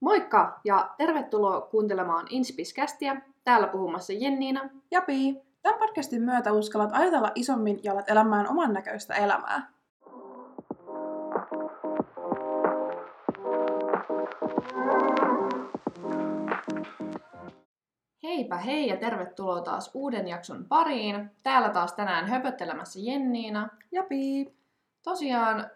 Moikka ja tervetuloa kuuntelemaan Inspiskästiä. Täällä puhumassa Jenniina. Ja Pii. Tämän podcastin myötä uskallat ajatella isommin ja alat elämään oman näköistä elämää. Heipä hei ja tervetuloa taas uuden jakson pariin. Täällä taas tänään höpöttelemässä Jenniina. Ja Pii. Tosiaan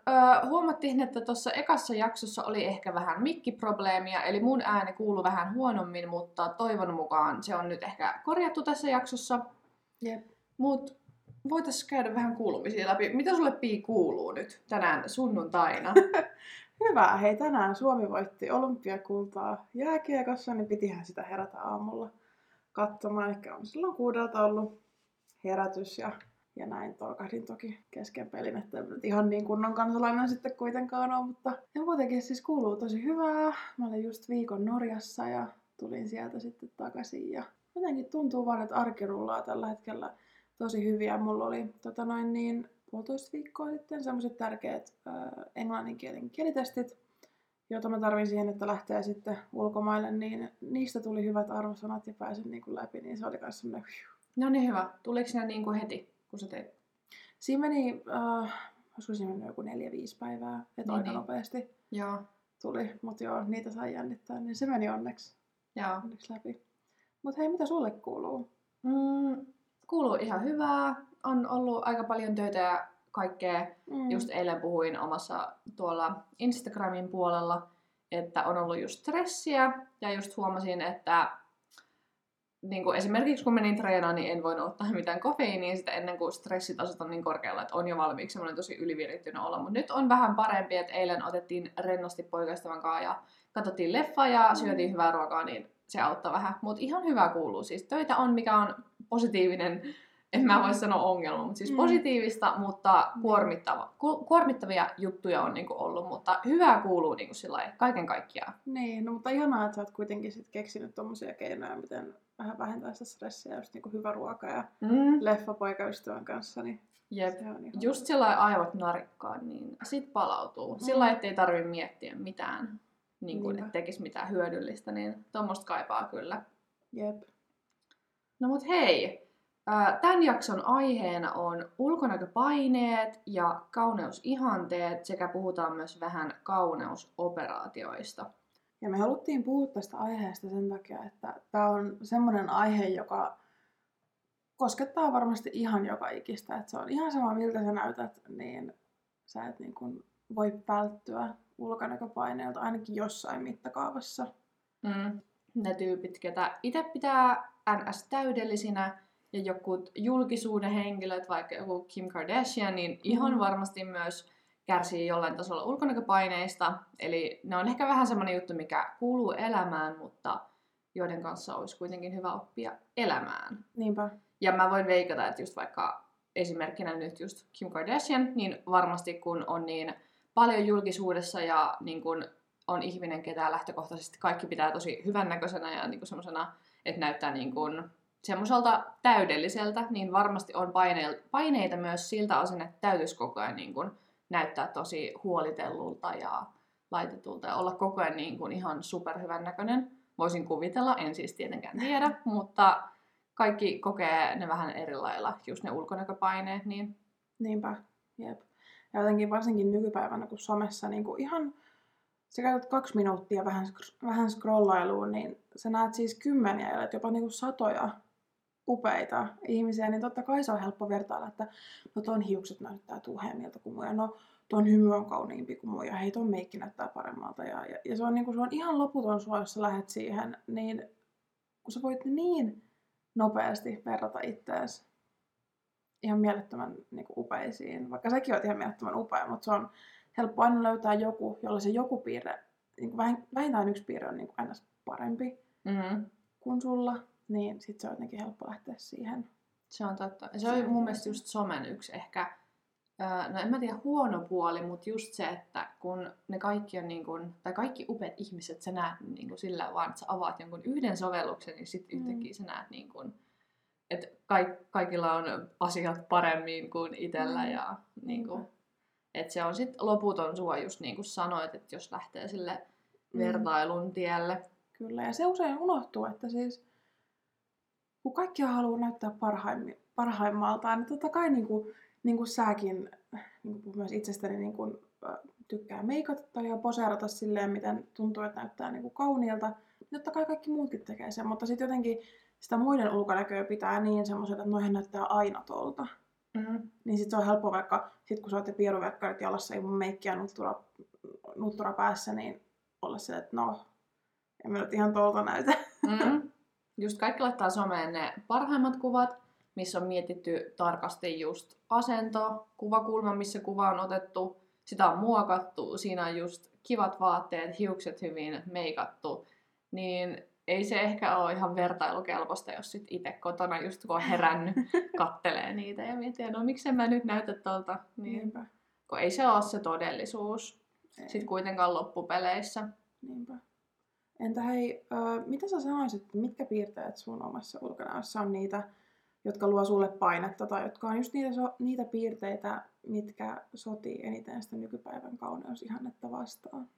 huomattiin, että tuossa ekassa jaksossa oli ehkä vähän mikkiprobleemia, eli mun ääni kuuluu vähän huonommin, mutta toivon mukaan se on nyt ehkä korjattu tässä jaksossa. Jep. Mut voitaisiin käydä vähän kuulumisia läpi. Mitä sulle Pii kuuluu nyt tänään sunnuntaina? Hyvä. Hei, tänään Suomi voitti olympiakultaa jääkiekossa, niin pitihän sitä herätä aamulla katsomaan. Ehkä on silloin kuudelta ollut herätys ja, ja näin tolkahdin toki kesken pelin, että ihan niin kunnon kansalainen sitten kuitenkaan ole, mutta ja muutenkin siis kuuluu tosi hyvää. Mä olin just viikon Norjassa ja tulin sieltä sitten takaisin ja jotenkin tuntuu vaan, että arki rullaa tällä hetkellä tosi hyviä. Mulla oli tota noin niin, puolitoista viikkoa sitten semmoiset tärkeät äh, englanninkielen kielitestit, joita mä tarvin siihen, että lähtee sitten ulkomaille, niin niistä tuli hyvät arvosanat ja pääsin niin kuin läpi, niin se oli myös semmoinen no niin hyvä. Tuliko ne niin kuin heti, kun sä teit? Siinä meni, äh, olisiko siinä mennyt joku neljä, viisi päivää, että Niin, aika niin. nopeasti Joo. tuli, mutta joo, niitä sai jännittää, niin se meni onneksi, Joo. onneksi läpi. Mutta hei, mitä sulle kuuluu? Mm, kuuluu ihan hyvää. On ollut aika paljon töitä ja kaikkea. Mm. Just eilen puhuin omassa tuolla Instagramin puolella, että on ollut just stressiä ja just huomasin, että niin kuin esimerkiksi kun menin treenaan, niin en voinut ottaa mitään kofeiiniä sitä ennen kuin stressitasot on niin korkealla, että on jo valmiiksi semmoinen tosi ylivirittynyt olla. Mutta nyt on vähän parempi, että eilen otettiin rennosti poikaistavan kanssa ja katsottiin leffa ja syötiin hyvää ruokaa, niin se auttaa vähän. Mutta ihan hyvä kuuluu. Siis töitä on, mikä on positiivinen, en mä voi sanoa ongelma, mutta siis Mm. positiivista, mutta kuormittava, ku, kuormittavia juttuja on niinku ollut, mutta hyvää kuuluu niinku sillä kaiken kaikkiaan. Niin, no mutta ihanaa, että sä oot kuitenkin sit keksinyt tommosia keinoja, miten vähän vähentää sitä stressiä, just niinku hyvä ruoka ja Mm. leffa poikaystävän kanssa, niin Jep. se on ihan... Just sillä aivot narikkaan, niin sit palautuu. Mm. Sillä ettei tarvi miettiä mitään, niin kuin, että tekisi mitään hyödyllistä, niin tuommoista kaipaa kyllä. Jep. No mut hei, tämän jakson aiheena on ulkonäköpaineet ja kauneusihanteet sekä puhutaan myös vähän kauneusoperaatioista. Ja me haluttiin puhua tästä aiheesta sen takia, että tämä on semmoinen aihe, joka koskettaa varmasti ihan joka ikistä. Että se on ihan sama, miltä sä näytät, niin sä et niin kuin voi välttyä ulkonäköpaineelta ainakin jossain mittakaavassa. Mm. Ne tyypit, ketä itse pitää NS täydellisinä ja jokut julkisuuden henkilöt, vaikka joku Kim Kardashian, niin ihan Mm. varmasti myös kärsii jollain tasolla ulkonäköpaineista. Eli ne on ehkä vähän semmoinen juttu, mikä kuuluu elämään, mutta joiden kanssa olisi kuitenkin hyvä oppia elämään. Niinpä. Ja mä voin veikata, että just vaikka esimerkkinä nyt just Kim Kardashian, niin varmasti kun on niin paljon julkisuudessa ja niin kun on ihminen, ketä lähtökohtaisesti kaikki pitää tosi hyvännäköisenä ja niin semmoisena, että näyttää niin kun semmoiselta täydelliseltä, niin varmasti on paine- paineita myös siltä osin, että täytyisi koko ajan niin kun näyttää tosi huolitellulta ja laitetulta ja olla koko ajan niin kun ihan superhyvän näköinen. Voisin kuvitella, en siis tietenkään tiedä, mutta kaikki kokee ne vähän eri lailla, just ne ulkonäköpaineet, niin Niinpä, jep. Ja jotenkin varsinkin nykypäivänä, kun somessa niin kuin ihan, sä käytät kaksi minuuttia vähän, vähän scrollailuun, niin sä näet siis kymmeniä ja jopa niin kuin satoja upeita ihmisiä, niin totta kai se on helppo vertailla, että no ton hiukset näyttää tuheemmilta kuin mun, ja no ton hymy on kauniimpi kuin mun, ja hei ton meikki näyttää paremmalta. Ja, ja, ja se, on, niin kuin, se on ihan loputon sua, jos sä lähet siihen, niin kun sä voit niin nopeasti verrata ittees ihan mielettömän niin kuin, upeisiin. Vaikka sekin on ihan mielettömän upea, mutta se on helppo aina löytää joku, jolla se joku piirre, niin kuin vähin- vähintään yksi piirre on niin kuin ns. parempi mm, kuin sulla, niin sit se on jotenkin helppo lähteä siihen. se on totta. Se on mun mielestä just somen yksi ehkä, no en mä tiedä huono puoli, mutta just se, että kun ne kaikki on niin kuin, tai kaikki upeat ihmiset sä näet niin kuin sillä vaan, että sä avaat jonkun yhden sovelluksen, niin sitten Mm. yhtäkkiä sä näet niin kuin, että kaik, kaikilla on asiat paremmin kuin itsellä Mm. ja niin kuin, että se on sitten loputon sua just niin kuin sanoit, että jos lähtee sille Mm. vertailun tielle. Kyllä, ja se usein unohtuu, että siis kun kaikki haluaa näyttää parhaimmi, parhaimmaltaan, niin totta kai niin kuin, niin kuin säkin, niin kuin myös itsestäni niin kuin, äh, tykkää meikata ja poseerata silleen, miten tuntuu, että näyttää niin kuin kauniilta. Totta kai kaikki muutkin tekee sen, mutta sitten jotenkin sitä muiden ulkonäköä pitää niin semmoiset, että noihän näyttää aina tolta. Mm. Niin sit se on helppo vaikka, sit kun sä olette pieruverkkarit jalassa ilman meikkiä nuttura, nuttura päässä, niin olla se, että no, en mä nyt ihan tolta näytä. Mm. Just kaikki laittaa someen ne parhaimmat kuvat, missä on mietitty tarkasti just asento, kuvakulma, missä kuva on otettu, sitä on muokattu, siinä on just kivat vaatteet, hiukset hyvin meikattu, niin ei se ehkä ole ihan vertailukelpoista, jos sit itse kotona just kun on herännyt, kattelee niitä ja miettii, no miksen mä nyt näytä tuolta, niin Niinpä. kun ei se ole se todellisuus Ei. sitten kuitenkaan loppupeleissä. Niinpä. Entä hei, ö, mitä sä sanoisit, mitkä piirteet sun omassa ulkonäössä on niitä, jotka luo sulle painetta tai jotka on just niitä, niitä piirteitä, mitkä sotii eniten sitä nykypäivän kauneusihannetta vastaan?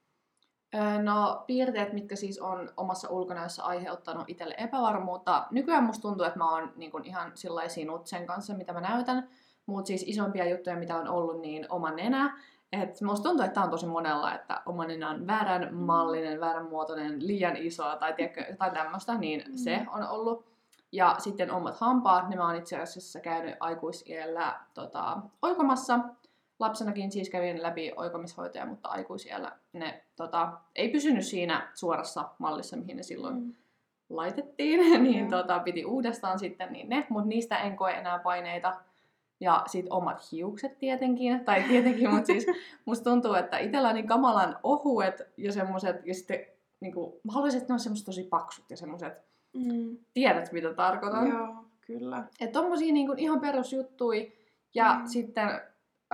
No piirteet, mitkä siis on omassa ulkonäössä aiheuttanut itselle epävarmuutta. Nykyään musta tuntuu, että mä oon niin ihan sillä sinut sen kanssa, mitä mä näytän. Mutta siis isompia juttuja, mitä on ollut, niin oma nenä. Et musta tuntuu, että tää on tosi monella, että oma nenä on väärän mallinen, väärän muotoinen, liian iso tai, tiedätkö, jotain tämmöistä, niin Mm. se on ollut. Ja sitten omat hampaat, ne mä oon itse asiassa käynyt aikuisiellä tota, oikomassa. Lapsenakin siis kävin läpi oikomishoitoja, mutta aikuisiellä ne tota, ei pysynyt siinä suorassa mallissa, mihin ne silloin Mm. laitettiin, niin Joo. tota, piti uudestaan sitten niin ne, mutta niistä en koe enää paineita. Ja sitten omat hiukset tietenkin, tai tietenkin, mutta siis musta tuntuu, että itsellä on niin kamalan ohuet ja semmoset, ja sitten niin kuin, mä haluaisin, että ne on semmoset tosi paksut ja semmoset, Mm. tiedät mitä tarkoitan. Joo, kyllä. Että tommosia niin kuin ihan perusjuttui. Ja Mm. sitten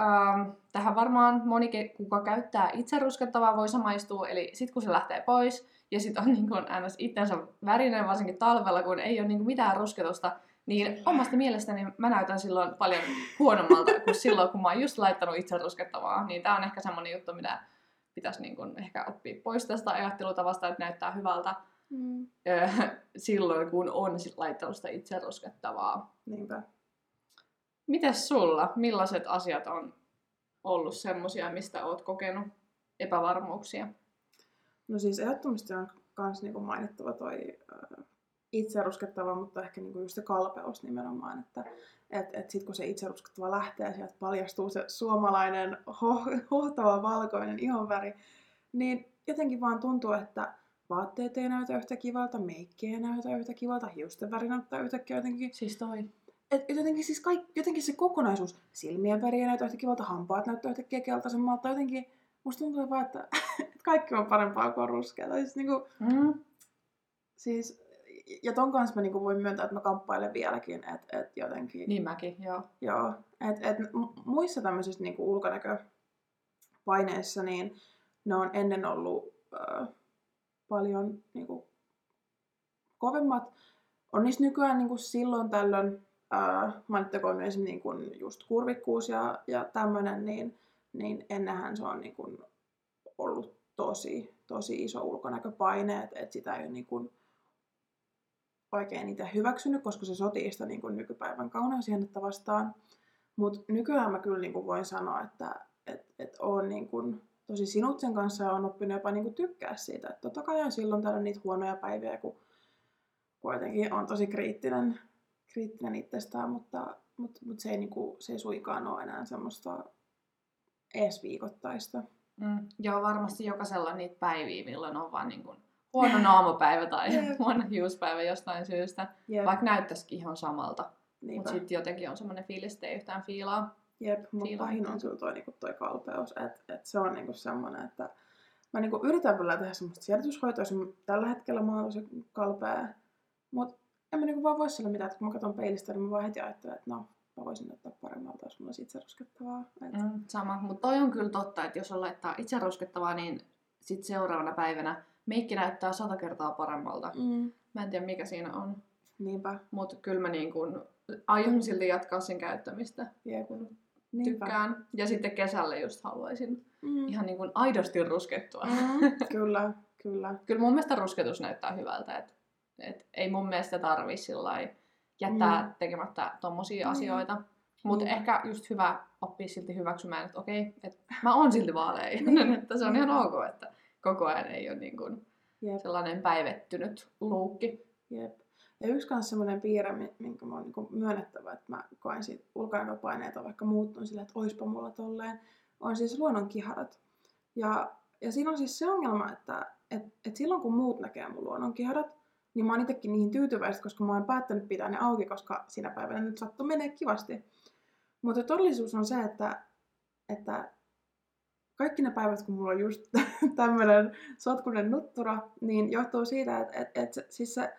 ähm, tähän varmaan moni, kuka käyttää itse ruskettavaa, voi samaistua. Eli sitten kun se lähtee pois ja sitten on niin kuin ns. itsensä värinen, varsinkin talvella, kun ei ole niin kuin mitään rusketusta, niin omasta mielestäni mä näytän silloin paljon huonommalta kuin silloin, kun mä oon just laittanut itse ruskettavaa. Niin tää on ehkä semmonen juttu, mitä pitäisi niin kuin ehkä oppia pois tästä ajattelutavasta, että näyttää hyvältä Mm. öö, silloin, kun on sit laittanut sitä itse ruskettavaa. Niinpä. Mites sulla? Millaiset asiat on ollut semmosia, mistä oot kokenut epävarmuuksia? No siis ehdottomasti on myös niinku mainittava toi äh, itse ruskettava, mutta ehkä niinku just se kalpeus nimenomaan, että et, et sit kun se itse ruskettava lähtee, sieltä paljastuu se suomalainen ho, hohtava valkoinen ihonväri, niin jotenkin vaan tuntuu, että vaatteet ei näytä yhtä kivalta, meikki ei näytä yhtä kivalta, hiusten väri näyttää yhtäkkiä jotenkin Siis toi. et jotenkin, siis kaik, jotenkin se kokonaisuus, silmien väri ei näytä yhtä kivalta, hampaat näyttää yhtäkkiä keltaisemmalta, jotenkin musta tuntuu vaan, että, että kaikki on parempaa kuin on ruskeata. Siis, niinku, Mm. siis, ja ton kanssa mä niinku voin myöntää, että mä kamppailen vieläkin, että et jotenkin, Niin mäkin, joo. joo, että et mu- muissa tämmöisissä niinku ulkonäköpaineissa, niin ne on ennen ollut äh, paljon niinku, kovemmat. On niissä nykyään niinku silloin tällöin, äh, mainittakoon esimerkiksi niinku just kurvikkuus ja, ja tämmöinen, niin, niin ennenhän se on niinku ollut tosi, tosi iso ulkonäköpaine, että et sitä ei ole niinku oikein itse hyväksynyt, koska se sotii sitä niinku nykypäivän kauneusihannetta vastaan. Mutta nykyään mä kyllä niinku voin sanoa, että et, et oon niinku tosi sinut sen kanssa ja on oppinut jopa niinku tykkää siitä. Et totta kai on silloin täällä niitä huonoja päiviä, kun kuitenkin on tosi kriittinen, kriittinen itsestään, mutta, mutta, mutta se, ei niinku, se ei suikaan ole enää semmoista ees viikoittaista. Mm. Joo, varmasti jokaisella on niitä päiviä, milloin on vaan niin kuin huono naamupäivä tai huono hiuspäivä jostain syystä. Jep, Vaikka näyttäisikin ihan samalta. Mutta sitten jotenkin on semmoinen fiilis, että ei yhtään fiilaa. Jep, mutta pahin on kyllä toi, niinku, toi kalpeus. Et, et se on niinku semmoinen, että mä niinku yritän vielä tehdä semmoista siedätyshoitoa, tällä hetkellä mä oon tosi kalpea. Mutta en mä niinku vaan voi sille mitään, että kun mä katson peilistä, niin mä vaan heti ajattelen, että no, mä voisin näyttää paremmalta, jos mulla olisi itse ruskettavaa. Et, Mm, sama, mutta toi on kyllä totta, että jos on laittaa itse ruskettavaa, niin sit seuraavana päivänä meikki näyttää sata kertaa paremmalta. mm, Mä en tiedä mikä siinä on, niinpä, mutta kyllä mä niin kun aion silti jatkaa sen käyttämistä, jep, kun niinpä. tykkään. Ja sitten kesällä just haluaisin Mm. ihan niin kuin aidosti ruskettua. Mm, kyllä, Kyllä. Kyllä mun mielestä rusketus näyttää hyvältä, että et ei mun mielestä tarvi jättää Mm. tekemättä tommosia Mm. asioita. Mutta Niin. ehkä just hyvä oppia silti hyväksymään, että okei, että mä oon silti vaaleinen, että se on ihan ok, että koko ajan ei ole niin kuin Jep. sellainen päivettynyt luukki. Jep. Ja yksi myös semmoinen piirre, mi- minkä mä oon niinku myönnettävä, että mä koen siitä ulkonäköpaineita vaikka muuttunut sillä, että oispa mulla tolleen, on siis luonnonkiharat. Ja, ja siinä on siis se ongelma, että et, et silloin kun muut näkee mun luonnonkiharat, niin mä oon itsekin niihin tyytyväistä, koska mä oon päättänyt pitää ne auki, koska sinä päivänä nyt sattuu menee kivasti. Mutta todellisuus on se, että, että kaikki ne päivät, kun mulla on just tämmöinen sotkunen nuttura, niin johtuu siitä, että et, et, siis se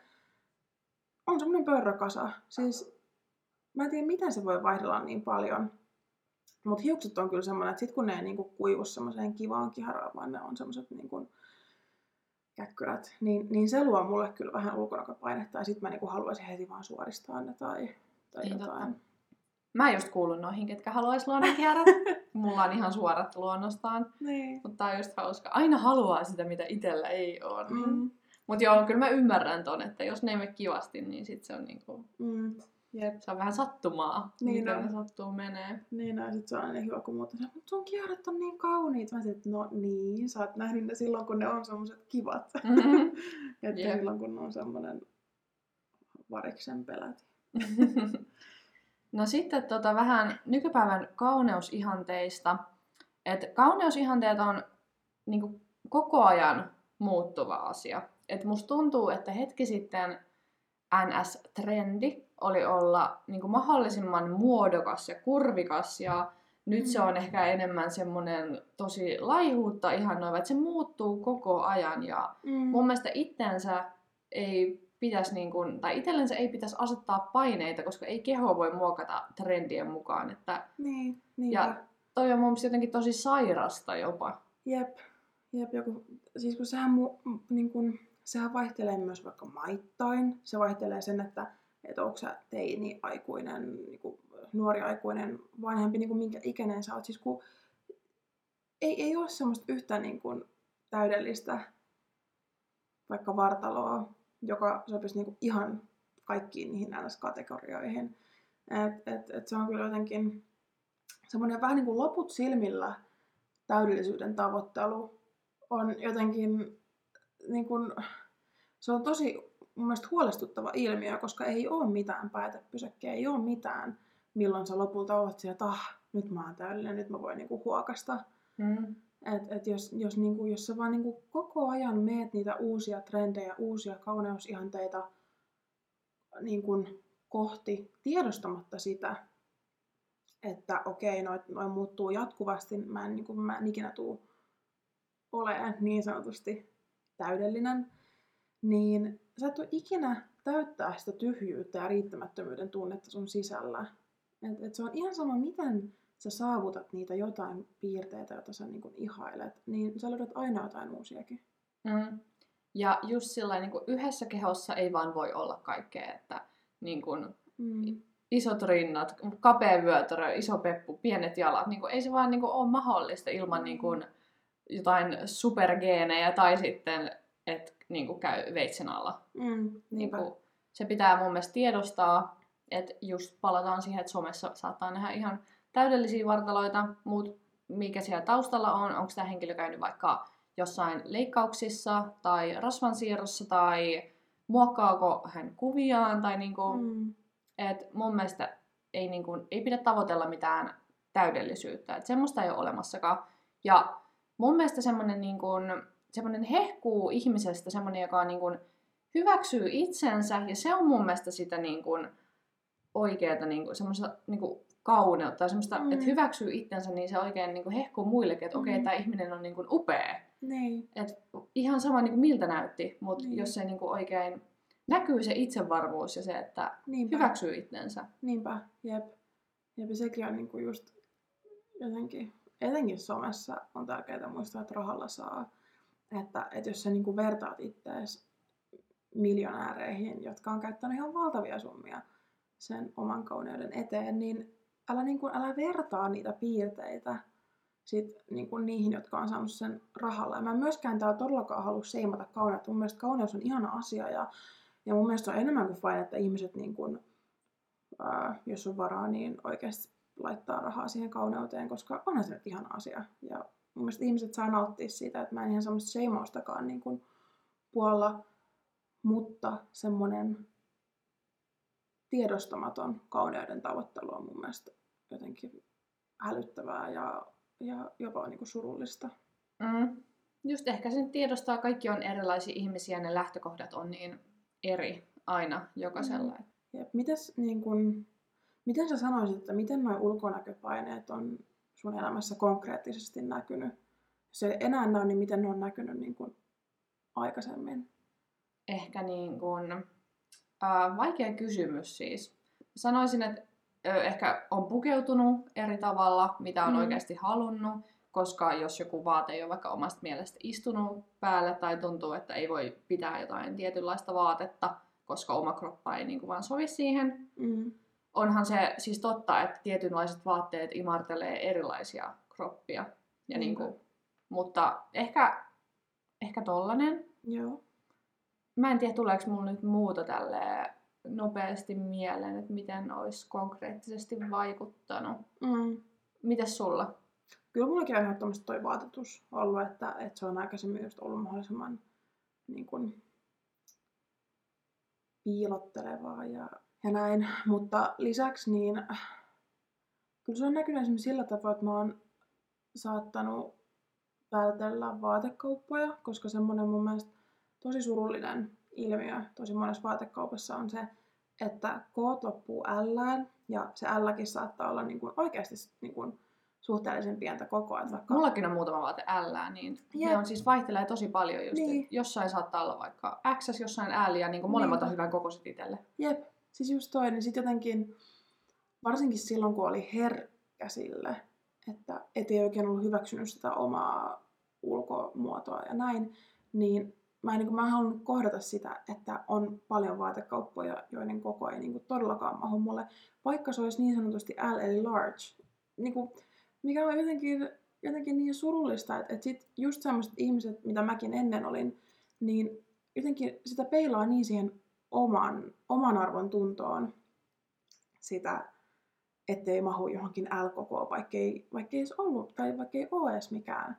on semmoinen pörrökasa. Siis mä en tiedä, miten se voi vaihdella niin paljon. Mutta hiukset on kyllä semmoinen, että sit kun ne ei niinku kuivu semmoiseen kivaan kiharaan, vaan ne on semmoiset niinku käkkyrät, niin, niin se luo mulle kyllä vähän ulkonäköpainetta. Ja sit mä niinku haluaisin heti vaan suoristaa ne tai, tai Niin, jotain. Mä just kuulun noihin, ketkä haluais luonnonkierrot. Mulla on ihan suorat luonnostaan. Niin. Mutta tää on just hauska. Aina haluaa sitä, mitä itellä ei ole. Mm. Mutta joo, kyllä mä ymmärrän ton, että jos ne ei mene kivasti, niin sit se on niinku, Mm. Jep. se on vähän sattumaa, Niin miten on. ne sattuu menee. Niin, ja sit se on aina hyvä, kun muut sanoo, mutta sun kierat on niin kauniit. Mä sanoin, että no niin, sä oot nähnyt ne silloin, kun ne on semmoset kivat. Mhm. että Jep. silloin, kun ne on semmonen variksen pelät. No sitten tota vähän nykypäivän kauneusihanteista. Et kauneusihanteet on niinku koko ajan muuttuva asia. Et musta tuntuu, että hetki sitten NS-trendi oli olla niinku mahdollisimman muodokas ja kurvikas ja nyt se on ehkä enemmän semmoinen tosi laihuutta ihannoiva, että se muuttuu koko ajan ja Mm. mun mielestä itteensä ei pitäisi niin kuin, tai itsellensä ei pitäisi asettaa paineita, koska ei keho voi muokata trendien mukaan. Että Niin, niinpä. Ja- toi on mun jotenkin tosi sairasta jopa. Jep. Jep, joku, siis kun sehän, mu, niin kun, sehän vaihtelee myös vaikka maittain. Se vaihtelee sen, että, että onko sä teini, aikuinen, niin kuin, nuori aikuinen, vanhempi, niin kuin minkä ikäinen sä oot. Siis kun, ei, ei ole semmoista yhtä niin kuin, täydellistä vaikka vartaloa, joka sopisi niin kuin, ihan kaikkiin niihin NS-kategorioihin. Et, et, et se on kyllä jotenkin semmoinen vähän niin kuin loput silmillä täydellisyyden tavoittelu on jotenkin niin kuin, se on tosi mun mielestä huolestuttava ilmiö, koska ei ole mitään päätepysäkkiä, ei ole mitään, milloin sä lopulta oot sieltä, ah, nyt mä oon täydellinen, nyt mä voin niinku huokasta. Mm. Et, et jos, jos, niinku, jos sä vaan niinku koko ajan meet niitä uusia trendejä, uusia kauneusihanteita niinku kohti, tiedostamatta sitä, että okei, noin noi muuttuu jatkuvasti, mä en, niinku, mä en ikinä tuu olemaan niin sanotusti täydellinen, niin sä et ole ikinä täyttää sitä tyhjyyttä ja riittämättömyyden tunnetta sun sisällä. Et, et se on ihan sama, miten sä saavutat niitä jotain piirteitä, joita sä niin ihailet, niin sä löydät aina jotain uusiakin. Mm. Ja just sillä niin yhdessä kehossa ei vaan voi olla kaikkea, että niin kuin, Mm. isot rinnat, kapea vyötärö, iso peppu, pienet jalat, niin kuin, ei se vaan niin kuin, ole mahdollista ilman niin kuin, jotain supergeenejä tai sitten, että niin kuin, käy veitsen alla. Mm. Niin kuin, se pitää mun mielestä tiedostaa, että just palataan siihen, että somessa saattaa nähdä ihan täydellisiä vartaloita, mutta mikä siellä taustalla on, onko tämä henkilö käynyt vaikka jossain leikkauksissa tai rasvansiirrossa tai muokkaako hän kuviaan tai niinku, Mm. et mun mielestä ei, niinku, ei pidä tavoitella mitään täydellisyyttä, että semmoista ei ole olemassakaan. Ja mun mielestä semmoinen niinku, semmoinen hehkuu ihmisestä, semmoinen, joka niinku, hyväksyy itsensä, ja se on mun mielestä sitä niinku, oikeata niinku, semmoista niinku, kauneutta, tai semmoista, Mm. että hyväksyy itsensä, niin se oikein niinku, hehkuu muillekin, että okei, Mm. tämä ihminen on niinku, upea. Niin. Et ihan sama niinku, miltä näytti, mutta Niin. jos se niinku, oikein näkyy se itsevarmuus ja se, että Niinpä. hyväksyy itsensä. Niinpä, jep. Jep, ja sekin on niinku just jotenkin, etenkin somessa on tärkeää muistaa, että rahalla saa. Että, että jos sä niinku vertaat ittees miljonääreihin, jotka on käyttänyt ihan valtavia summia sen oman kauneuden eteen, niin älä, niinku, älä vertaa niitä piirteitä sit, niin kuin niihin, jotka on saanut sen rahalla. Ja mä en myöskään täällä todellakaan halua seimata kauneutta. Mun mielestä kauneus on ihana asia ja, ja mun mielestä on enemmän kuin fine, että ihmiset, niin kuin, ää, jos on varaa, niin oikeasti laittaa rahaa siihen kauneuteen, koska onhan se nyt ihana asia. Ja mun mielestä ihmiset saa nauttia siitä, että mä en ihan semmoista seimaustakaan niin kuin puolella, mutta semmoinen tiedostamaton kauneuden tavoittelu on mun mielestä jotenkin hälyttävää ja, ja jopa niin kuin surullista. Mm. Just ehkä sen tiedostaa, kaikki on erilaisia ihmisiä, ne lähtökohdat on niin eri aina jokaisella. Mm. Jep. Mites, niin kun, miten sä sanoisit, että miten nuo ulkonäköpaineet on sun elämässä konkreettisesti näkynyt? Jos ei enää näy, niin miten ne on näkynyt niin kun aikaisemmin? Ehkä niin kun, äh, vaikea kysymys siis. Sanoisin, että ehkä on pukeutunut eri tavalla, mitä on mm. oikeasti halunnut, koska jos joku vaate ei ole vaikka omasta mielestä istunut päälle tai tuntuu, että ei voi pitää jotain tietynlaista vaatetta, koska oma kroppa ei niin kuin vaan sovi siihen. Mm. Onhan se siis totta, että tietynlaiset vaatteet imartelee erilaisia kroppia. Ja mm. niin kuin, mutta ehkä, ehkä tollanen. Joo. Mä en tiedä, tuleeko mulla nyt muuta tälleen nopeasti mieleen, että miten olisi konkreettisesti vaikuttanut. Mm. Mites sulla? Kyllä mullakin on ehdottomasti toi vaatetus ollut, että, että se on aikaisemmin just ollut mahdollisimman niin kuin, piilottelevaa ja, ja näin. Mutta lisäksi niin kyllä se on näkynyt esimerkiksi sillä tavalla, että mä oon saattanut vältellä vaatekauppoja, koska semmoinen mun mielestä tosi surullinen ilmiö tosi monessa vaatekaupassa on se, että K loppuu L ja se Lkin saattaa olla niin kuin oikeasti niin kuin suhteellisen pientä kokoa. Vaikka... Mullakin on muutama vaate L, niin Jep. ne on siis vaihtelee tosi paljon just. Niin. Jossain saattaa olla vaikka X, jossain L ja niin kuin molemmat niin. on hyvän kokoiset itselle. Jep, siis just toi, niin sitten jotenkin, varsinkin silloin kun oli herkkä sille, että et ei oikein ollut hyväksynyt sitä omaa ulkomuotoa ja näin, niin mä niin kuin, mä en halunnut kohdata sitä, että on paljon vaatekauppoja, joiden koko ei niin kuin, todellakaan mahu mulle, vaikka se olisi niin sanotusti L eli large. Niin kuin, mikä on jotenkin, jotenkin niin surullista, että, että sit just sellaiset ihmiset, mitä mäkin ennen olin, niin jotenkin sitä peilaa niin siihen oman, oman arvon tuntoon sitä, ettei mahu johonkin L-kokoon, vaikka ei, vaikka ei ollut, tai vaikka ei ole edes mikään.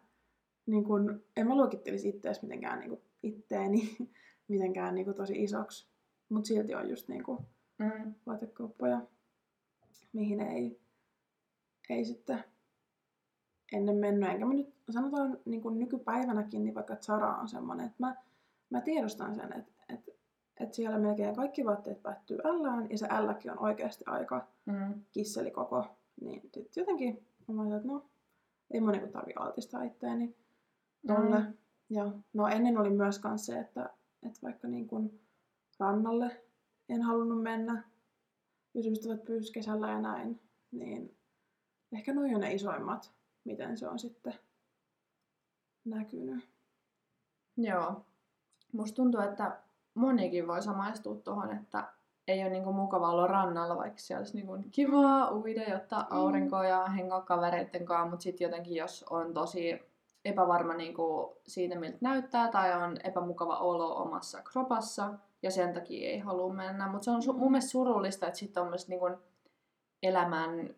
Niin kun, en mä luokittelisi itseäsi mitenkään niin kuin itteeni mitenkään niin kuin tosi isoksi. Mutta silti on just niin kuin mm. vaatekauppoja, mihin ei, ei sitten ennen mennyt. Enkä mä nyt sanotaan niin kuin nykypäivänäkin, niin vaikka Zara on semmoinen, että mä, mä tiedostan sen, että, että, että siellä melkein kaikki vaatteet päättyy L ja se Lkin on oikeasti aika mm. kisselikoko. Niin sitten jotenkin mä että no, ei mun niin tarvi altistaa itteeni tolle. Mm. Ja no ennen oli myös se, että, että vaikka niin kuin rannalle en halunnut mennä, jos ystävät pyysi kesällä ja näin, niin ehkä noin on ne isoimmat, miten se on sitten näkynyt. Joo. Musta tuntuu, että monikin voi samaistua tuohon, että ei ole niinku mukava olla rannalla, vaikka siellä olisi niinku kivaa uida ja ottaa mm. aurinkoa ja hengaa kavereitten kanssa, mutta sitten jotenkin jos on tosi epävarma niin kuin siitä, miltä näyttää, tai on epämukava olo omassa kropassa, ja sen takia ei halua mennä. Mutta se on su- mun mielestä surullista, että sitten tuommoiset niin elämän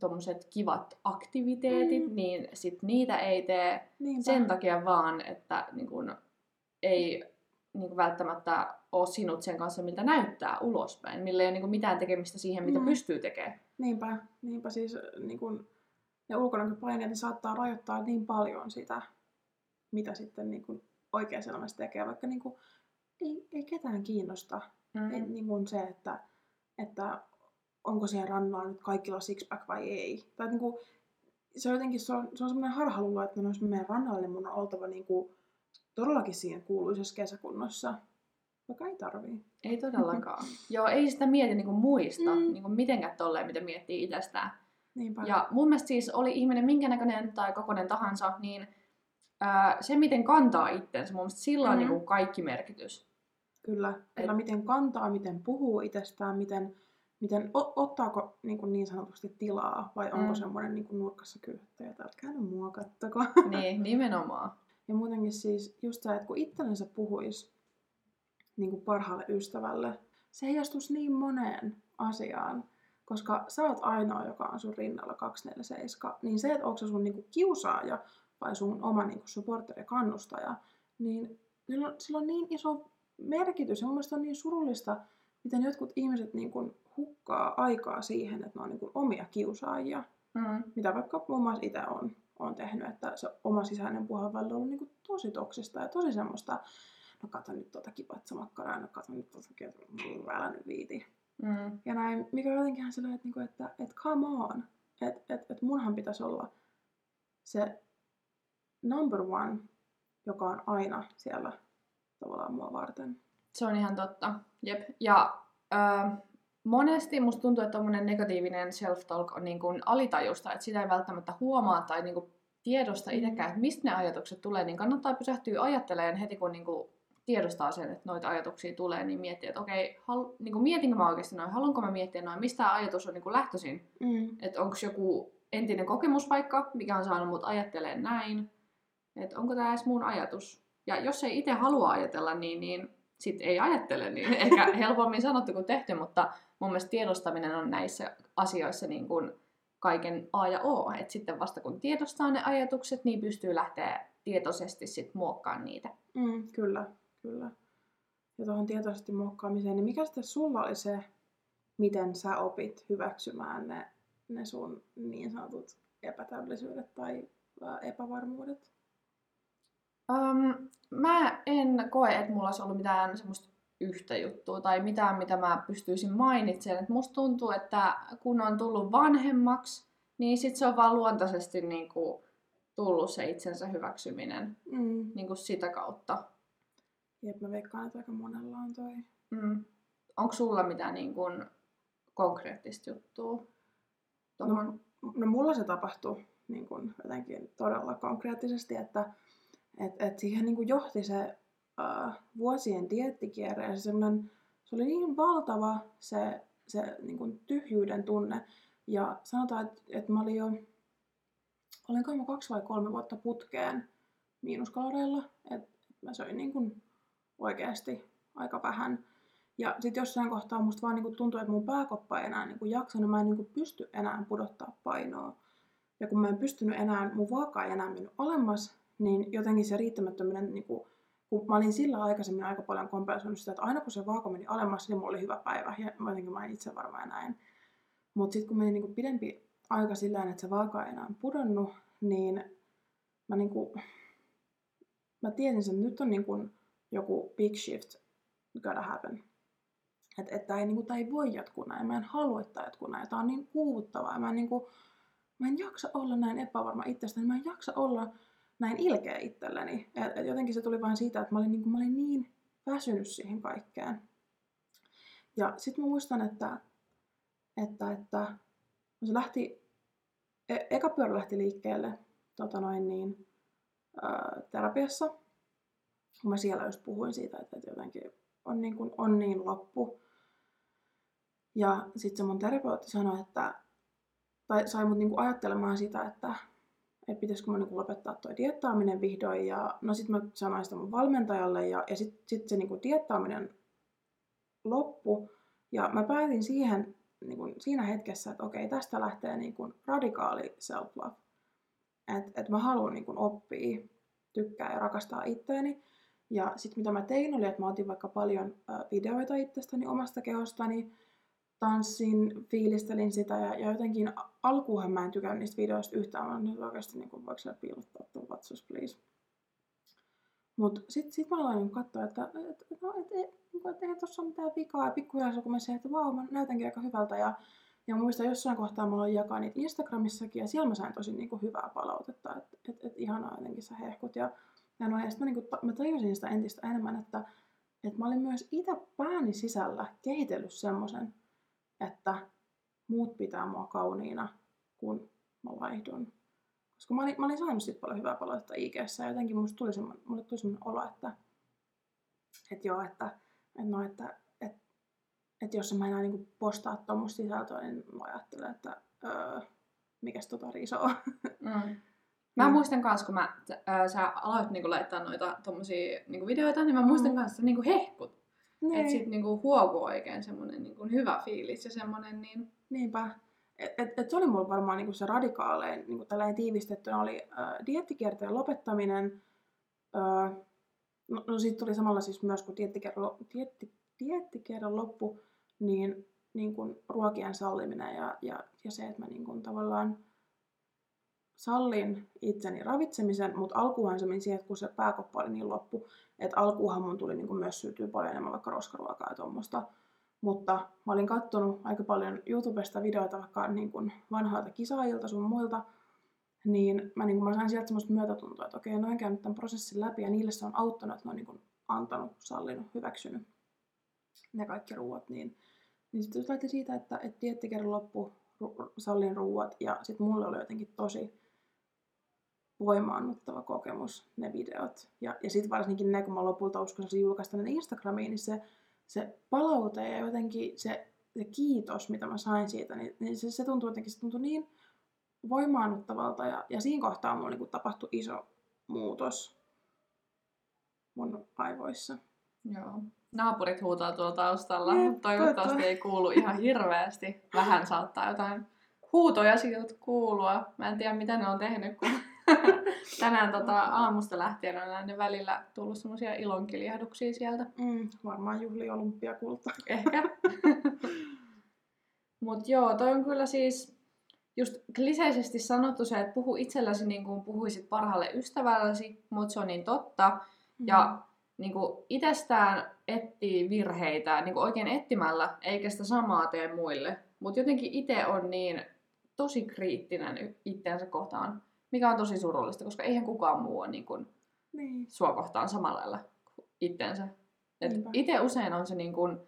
tommoset kivat aktiviteetit, mm. niin sit niitä ei tee Niinpä. sen takia vaan, että niin kun, ei niin kun välttämättä ole sinut sen kanssa, miltä näyttää ulospäin, millä ei ole niin mitään tekemistä siihen, mitä mm. pystyy tekemään. Niinpä, niinpä siis niin kun, ne ulkonäköpaineet niin saattaa rajoittaa niin paljon sitä, mitä sitten niin kuin oikeassa elämässä tekee, vaikka niin kuin, ei, ei ketään kiinnosta mm. ei, niin kuin se, että, että onko siellä rannalla nyt kaikilla sixpack vai ei. Tai niin kuin, se on jotenkin se on, se on semmoinen harhaluulo, että jos mä menen rannalle, niin mun on oltava niin kuin, todellakin siinä kuuluisessa kesäkunnossa. Vaikka ei tarvii. Ei todellakaan. Joo, ei sitä mieti niin kuin muista, mm. niin kuin mitenkään tolleen, mitä miettii itsestään. Niinpä. Ja mun mielestä siis oli ihminen minkä näköinen tai kokoinen tahansa, niin ää, se miten kantaa itsensä, mun mielestä sillä on mm-hmm. niin kuin kaikki merkitys. Kyllä, kyllä Et... miten kantaa, miten puhuu itsestään, miten miten, o, ottaako niin, kuin niin sanotusti tilaa vai onko Mm. semmoinen niin kuin nurkassa kyyhtäjä, että älkää nyt mua kattoko. Niin, nimenomaan. Ja muutenkin siis just se, että kun itsellensä puhuis niin kuin parhaalle ystävälle, se heijastuisi niin moneen asiaan. Koska sä oot ainoa, joka on sun rinnalla 247, niin se, että onko se sun niin kuin kiusaaja vai sun oma niin kuin supporter ja kannustaja, niin sillä on, sillä on niin iso merkitys. Ja mun mielestä on niin surullista, miten jotkut ihmiset niin kuin hukkaa aikaa siihen, että ne on niin kuin omia kiusaajia Mm. mitä vaikka muun muassa itse on, on tehnyt, että se oma sisäinen puhe on ollut niin kuin tosi toksista ja tosi semmoista, no kato nyt tuota kipatsamakkaraa, no kato nyt tuota, älä nyt viiti. Mm. Ja näin, mikä on jotenkin ihan sellainen, että, niinku, että, että come on, että, että, että munhan pitäisi olla se number one, joka on aina siellä tavallaan mua varten. Se on ihan totta. Jep. Ja ö, monesti musta tuntuu, että tommonen negatiivinen self-talk on niin kuin alitajusta, että sitä ei välttämättä huomaa tai niin kuin tiedosta Mm. itsekään, että mistä ne ajatukset tulee, niin kannattaa pysähtyä ajattelemaan heti, kun niin kuin tiedostaa sen, että noita ajatuksia tulee, niin miettiä, että okei, hal- niin kuin mietinkö mä oikeasti noin, haluanko mä miettiä noin, mistä tämä ajatus on niin kuin lähtöisin, Mm. että onko joku entinen kokemuspaikka, mikä on saanut mut ajattelemaan näin, että onko tämä edes mun ajatus. Ja jos ei itse halua ajatella niin, niin sit ei ajattele, niin ehkä helpommin sanottu kuin tehty, mutta mun mielestä tiedostaminen on näissä asioissa niin kuin kaiken A ja O. Et sitten vasta kun tiedostaa ne ajatukset, niin pystyy lähteä tietoisesti sit muokkaamaan niitä. Mm, kyllä, kyllä. Ja tuohon tietoisesti muokkaamiseen, niin mikä sitten sulla oli se, miten sä opit hyväksymään ne, ne sun niin sanotut epätäydellisyydet tai ää, epävarmuudet? Um, mä en koe, että mulla olisi ollut mitään semmoista yhtä juttua tai mitään, mitä mä pystyisin mainitsemaan. Et musta tuntuu, että kun on tullut vanhemmaksi, niin sit se on vaan luontaisesti niinku tullut se itsensä hyväksyminen Mm. niinku sitä kautta. Jep, mä veikkaan, että aika monella on toi. Mm. Onko sulla mitään niinku konkreettista juttua? Tohon? No mulla se tapahtui niin kun jotenkin todella konkreettisesti, että et, et siihen niin kun johti se äh, vuosien diettikierre ja se, se oli niin valtava se, se niin kun tyhjyyden tunne. Ja sanotaan, että et mä olin jo, olinko mä kaksi vai kolme vuotta putkeen miinuskaloreilla, että mä söin niin kun oikeasti aika vähän. Ja sitten jossain kohtaa musta vaan niinku tuntui, että mun pääkoppa ei enää niinku jaksanut, mä en niinku pysty enää pudottaa painoa. Ja kun mä en pystynyt enää, mun vaaka ei enää mennyt alemmas, niin jotenkin se riittämättöminen, niinku, kun mä olin sillä aikaisemmin aika paljon kompensoinut sitä, että aina kun se vaaka meni alemmas, niin mulla oli hyvä päivä. Ja jotenkin mä en itse varmaan näin. Mutta sitten kun meni niinku pidempi aika sillä että se vaaka ei enää pudonnut, niin mä, niinku, mä tiesin sen, että nyt on niinku joku big shift gotta happen. Että et, tää ei, niinku, ei voi jatkuu näin. Mä en halua, että tää jatkuu näin. Tää on niin kuuvuttavaa. Mä niinku, mä en jaksa olla näin epävarma itsestäni. Mä en jaksa olla näin ilkeä itselleni. Et, et jotenkin se tuli vain siitä, että mä olin, niinku, mä olin niin väsynyt siihen kaikkeen. Ja sitten mä muistan, että, että, että se lähti, e- eka pyörä lähti liikkeelle tota noin niin, ää, terapiassa. Kun mä siellä just puhuin siitä, että, jotenkin on niin, kuin, on niin loppu. Ja sitten se mun terapeutti sanoi, että, tai sai mut niinku ajattelemaan sitä, että, että pitäisikö mun niinku lopettaa toi diettaaminen vihdoin. Ja no sitten mä sanoin sitä mun valmentajalle ja, ja sitten sit se niinku diettaaminen loppu. Ja mä päätin siihen niinku, siinä hetkessä, että okei, tästä lähtee niinku radikaali self-love. Että et mä haluan niinku oppia, tykkää ja rakastaa itteeni. Ja sitten mitä mä tein oli, että mä otin vaikka paljon videoita itsestäni, omasta kehostani, tanssin, fiilistelin sitä ja, ja jotenkin a- alkuunhan mä en tykännyt niistä videoista yhtään, mä nyt oikeasti niin kuin, voiko siellä piilottaa tuon vatsus, please. Mut sit, sit mä aloin katsoa, että et, et, no, et, et, niinku, et, eihän tossa ole mitään vikaa. Ja pikkuhiljaa kun mä se, että vau, mä näytänkin aika hyvältä. Ja, ja muistan jossain kohtaa mä aloin jakaa niitä Instagramissakin ja siellä mä sain tosi niin kuin, hyvää palautetta, että et, et, ihanaa jotenkin sä hehkut. Ja, ja, no, ja sit mä, niin kuin, mä tajusin sitä entistä enemmän, että, että mä olin myös itse pääni sisällä kehitellyt semmoisen, että muut pitää mua kauniina, kun mä vaihdun. Koska mä olin, mä olin saanut sit paljon hyvää palautetta ig ja jotenkin musta tuli semmoinen, mulle tuli semmoinen olo, että, että joo, että, että, no, että, että, että jos mä enää niinku postaa tuommoista sisältöä, niin mä ajattelen, että öö, mikäs tota risoo. Mm. Mä Mm. muistan kans, kun mä, ää, sä aloit niinku laittaa noita tommosia niinku videoita, niin mä muistan Mm. kans, että niinku hehkut. Niin, Että sit niinku huokuu oikein semmonen niinku hyvä fiilis ja semmonen niin... niinpä. Et, et, et se oli mulla varmaan niinku se radikaalein, niinku tällainen tiivistettynä oli äh, diettikierteen lopettaminen. Äh, no, no siitä tuli samalla siis myös, kun diettikierron, dietti, diettikierron loppu, niin, niin kuin ruokien salliminen ja, ja, ja se, että mä niin kuin tavallaan sallin itseni ravitsemisen, mutta alkuunhan se meni siihen, että kun se pääkoppa oli niin loppu, että alkuunhan mun tuli niin kuin myös syötyä paljon enemmän vaikka roskaruokaa ja tuommoista. Mutta mä olin kattonut aika paljon YouTubesta videoita vaikka niin kuin vanhoilta kisaajilta sun muilta, niin mä, niin kuin, mä sain sieltä semmoista myötätuntoa, että okei, ne on käynyt tämän prosessin läpi ja niille se on auttanut, että ne on niin kuin antanut, sallinut, hyväksynyt ne kaikki ruuat. Niin, niin sitten lähti siitä, että, että diettikerran loppu, ru- sallin ruuat ja sitten mulle oli jotenkin tosi voimaannuttava kokemus, ne videot. Ja, ja sitten varsinkin ne, kun mä lopulta uskalsin julkaista ne Instagramiin, niin se, se palaute ja jotenkin se, se kiitos, mitä mä sain siitä, niin, niin se, se tuntui jotenkin se tuntui niin voimaannuttavalta. Ja, ja siinä kohtaa mulla niin tapahtui iso muutos mun aivoissa. Joo. Naapurit huutaa tuolla taustalla, Jep, mutta toivottavasti ei kuulu ihan hirveästi. Vähän saattaa jotain huutoja siltä kuulua. Mä en tiedä, mitä ne on tehnyt, kun tänään tota, aamusta lähtien on aina välillä tullut semmoisia ilonkiljahduksia sieltä. Mm, varmaan juhli olympiakulta. Ehkä. Mut joo, toi on kyllä siis just kliseisesti sanottu se, että puhu itselläsi niin kuin puhuisit parhaalle ystävällesi, mutta se on niin totta. Ja niin kuin itsestään etsii virheitä niin kuin oikein etsimällä, eikä sitä samaa tee muille. Mutta jotenkin itse on niin tosi kriittinen itteensä kohtaan, mikä on tosi surullista, koska eihän kukaan muu ole niin kuin Niin. sua kohtaan samalla lailla kuin itteensä. Itse usein on se niin kuin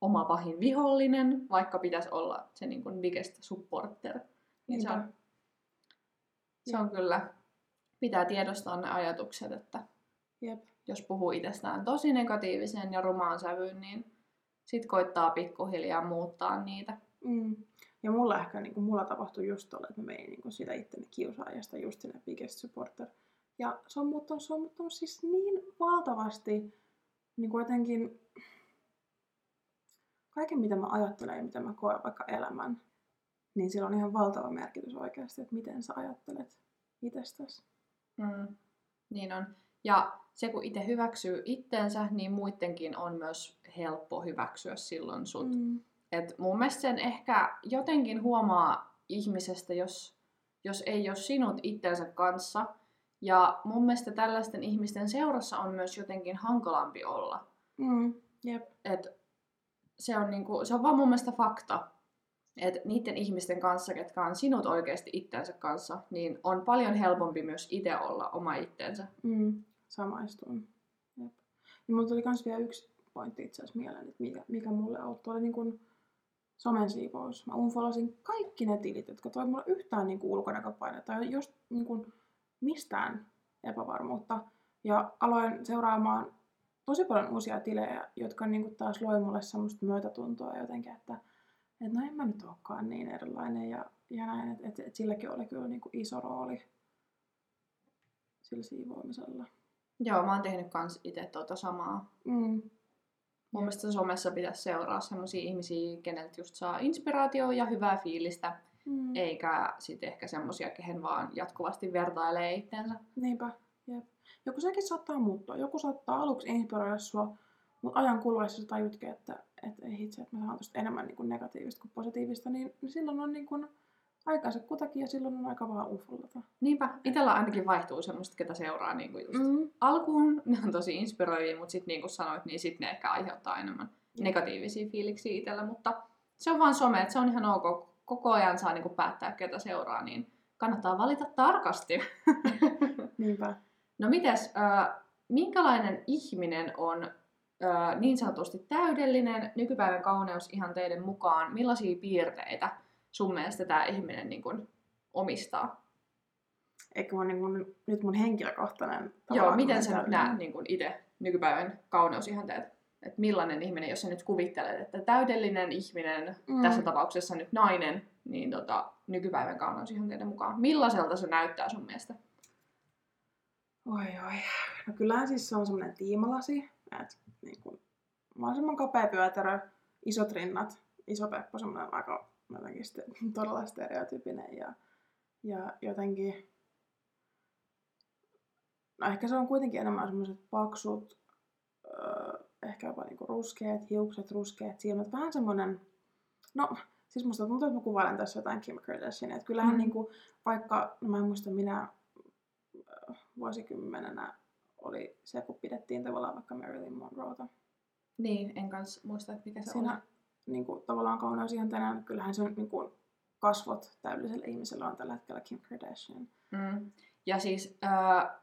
oma pahin vihollinen, vaikka pitäisi olla se niin kuin biggest supporter. Niin se on, se on kyllä, pitää tiedostaa ne ajatukset, että Jep. jos puhuu itsestään tosi negatiivisen ja rumaan sävyyn, niin sit koittaa pikkuhiljaa muuttaa niitä. Mm. Ja mulla ehkä niin kuin, mulla tapahtui just tuolla, että mä menin niin kuin, siitä itteni kiusaajasta just sinne biggest supporter. Ja se on muuttunut, se on muuttunut siis niin valtavasti niin kuin jotenkin kaiken mitä mä ajattelen ja mitä mä koen vaikka elämän, niin sillä on ihan valtava merkitys oikeasti, että miten sä ajattelet itsestäsi. Mm. Niin on. Ja se, kun itse hyväksyy itteensä, niin muidenkin on myös helppo hyväksyä silloin sut. Mm. Et mun mielestä sen ehkä jotenkin huomaa ihmisestä, jos, jos ei ole sinut itsensä kanssa. Ja mun mielestä tällaisten ihmisten seurassa on myös jotenkin hankalampi olla. Mm. Jep. Et se, on niinku, se on vaan mun mielestä fakta. Että niiden ihmisten kanssa, ketkä on sinut oikeasti itsensä kanssa, niin on paljon helpompi myös itse olla oma itsensä. Mm. Samaistun. Jep. Ja mulla tuli kans vielä yksi pointti itse asiassa mieleen, että mikä, mikä mulle auttoi, niin kuin somen siivous. Mä unfollasin kaikki ne tilit, jotka toi mulle yhtään niin ulkonäköpainetta tai just niin kuin mistään epävarmuutta. Ja aloin seuraamaan tosi paljon uusia tilejä, jotka niin kuin taas loi mulle semmoista myötätuntoa jotenkin, että, että no en mä nyt olekaan niin erilainen ja, ja näin, että, että, että silläkin oli kyllä niin kuin iso rooli sillä siivoamisella. Joo, mä oon tehnyt kans itse tuota samaa. Mm. Mun mielestä somessa pitäisi seuraa sellaisia ihmisiä, keneltä just saa inspiraatioa ja hyvää fiilistä, Mm. eikä sitten ehkä semmosia, kehen vaan jatkuvasti vertailee itsensä. Niinpä, jep. Joku sekin saattaa muuttua. Joku saattaa aluksi inspiroida sua, mutta ajan kuluessa sä tajutkin, että, että ei itse, että mä saan tosta enemmän niin kuin negatiivista kuin positiivista, niin, niin silloin on niin kuin aikansa kutakin ja silloin on aika vaan ufollata. Niinpä, itellä ainakin vaihtuu semmoista, ketä seuraa niinku just Mm. alkuun. Ne on tosi inspiroivia, mutta sitten niin kuin sanoit, niin sitten ne ehkä aiheuttaa enemmän Jep. negatiivisia fiiliksiä itsellä. Mutta se on vaan some, että se on ihan ok. Koko ajan saa niinku päättää, ketä seuraa, niin kannattaa valita tarkasti. Niinpä. No mites, äh, minkälainen ihminen on äh, niin sanotusti täydellinen nykypäivän kauneus ihan teidän mukaan? Millaisia piirteitä sun mielestä tämä ihminen niin kun, omistaa? Eikö mun, niin mun, nyt mun henkilökohtainen Joo, miten sä nyt näet niin kun itse nykypäivän kauneusihanteet? että millainen ihminen, jos sä nyt kuvittelet, että täydellinen ihminen, mm. tässä tapauksessa nyt nainen, niin tota, nykypäivän kauneusihanteiden mukaan. Millaiselta se näyttää sun mielestä? Oi oi. No kyllähän siis se on semmoinen tiimalasi, että niin kuin, mahdollisimman kapea pyötärö, isot rinnat, iso peppo, semmoinen aika jotenkin ste, todella stereotypinen ja, ja jotenkin, no ehkä se on kuitenkin enemmän semmoiset paksut, öö, ehkä jopa niinku ruskeat hiukset, ruskeat silmät, vähän semmoinen, no siis musta tuntuu, että mä kuvailen tässä jotain Kim Kardashiania, että kyllähän Mm. niinku, vaikka, no mä en muista minä ö, vuosikymmenenä oli se, kun pidettiin tavallaan vaikka Marilyn Monroeta. Niin, en kanssa muista, että mikä se Siinä on. Niin kuin, tavallaan kauneusihanteena, kyllähän se on niin kuin, kasvot täydellisellä ihmisellä on tällä hetkellä Kim Kardashian. Mm. Ja siis ää,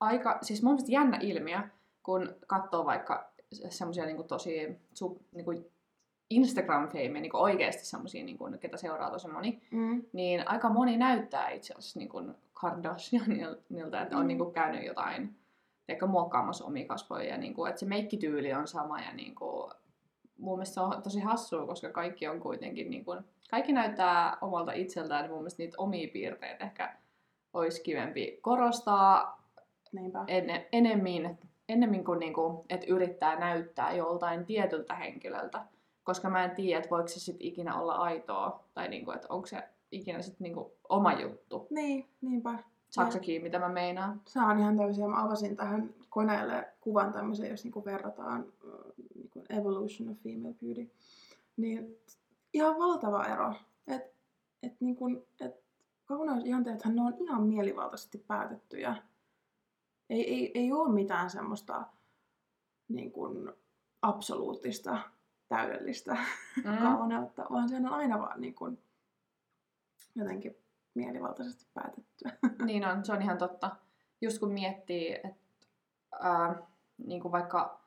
aika, siis mun mielestä jännä ilmiö, kun katsoo vaikka semmoisia niinku tosi su, niinku Instagram-feimejä, niinku oikeasti semmoisia, niinku, ketä seuraa tosi moni, Mm. niin aika moni näyttää itse asiassa niinku Kardashianilta, että on Mm. niinku käynyt jotain ehkä muokkaamassa omia kasvoja ja niinku, että se meikkityyli on sama ja niinku, mun mielestä se on tosi hassua, koska kaikki on kuitenkin niinku, kaikki näyttää omalta itseltään, niin mun mielestä niitä omia piirteitä ehkä olisi kivempi korostaa Niinpä. enne, enemmän, ennemmin kuin niinku, että yrittää näyttää joltain tietyltä henkilöltä. Koska mä en tiedä, että voiko se sitten ikinä olla aitoa, tai niinku, että onko se ikinä sitten niinku oma juttu. Niin, niinpä. Saatko kiinni, mitä mä meinaan? Se on ihan täysin. Mä avasin tähän koneelle kuvan tämmöisen, jos niinku verrataan Evolution of Female Beauty. Niin ihan valtava ero. Et, et niinku, et kauneusihanteethan ne on ihan mielivaltaisesti päätettyjä. Ei, ei, ei ole mitään semmoista niin kuin, absoluuttista, täydellistä Mm. kauneutta, vaan se on aina vaan niin kuin, jotenkin mielivaltaisesti päätettyä. Niin on, se on ihan totta. Just kun miettii, että ää, niin kuin vaikka,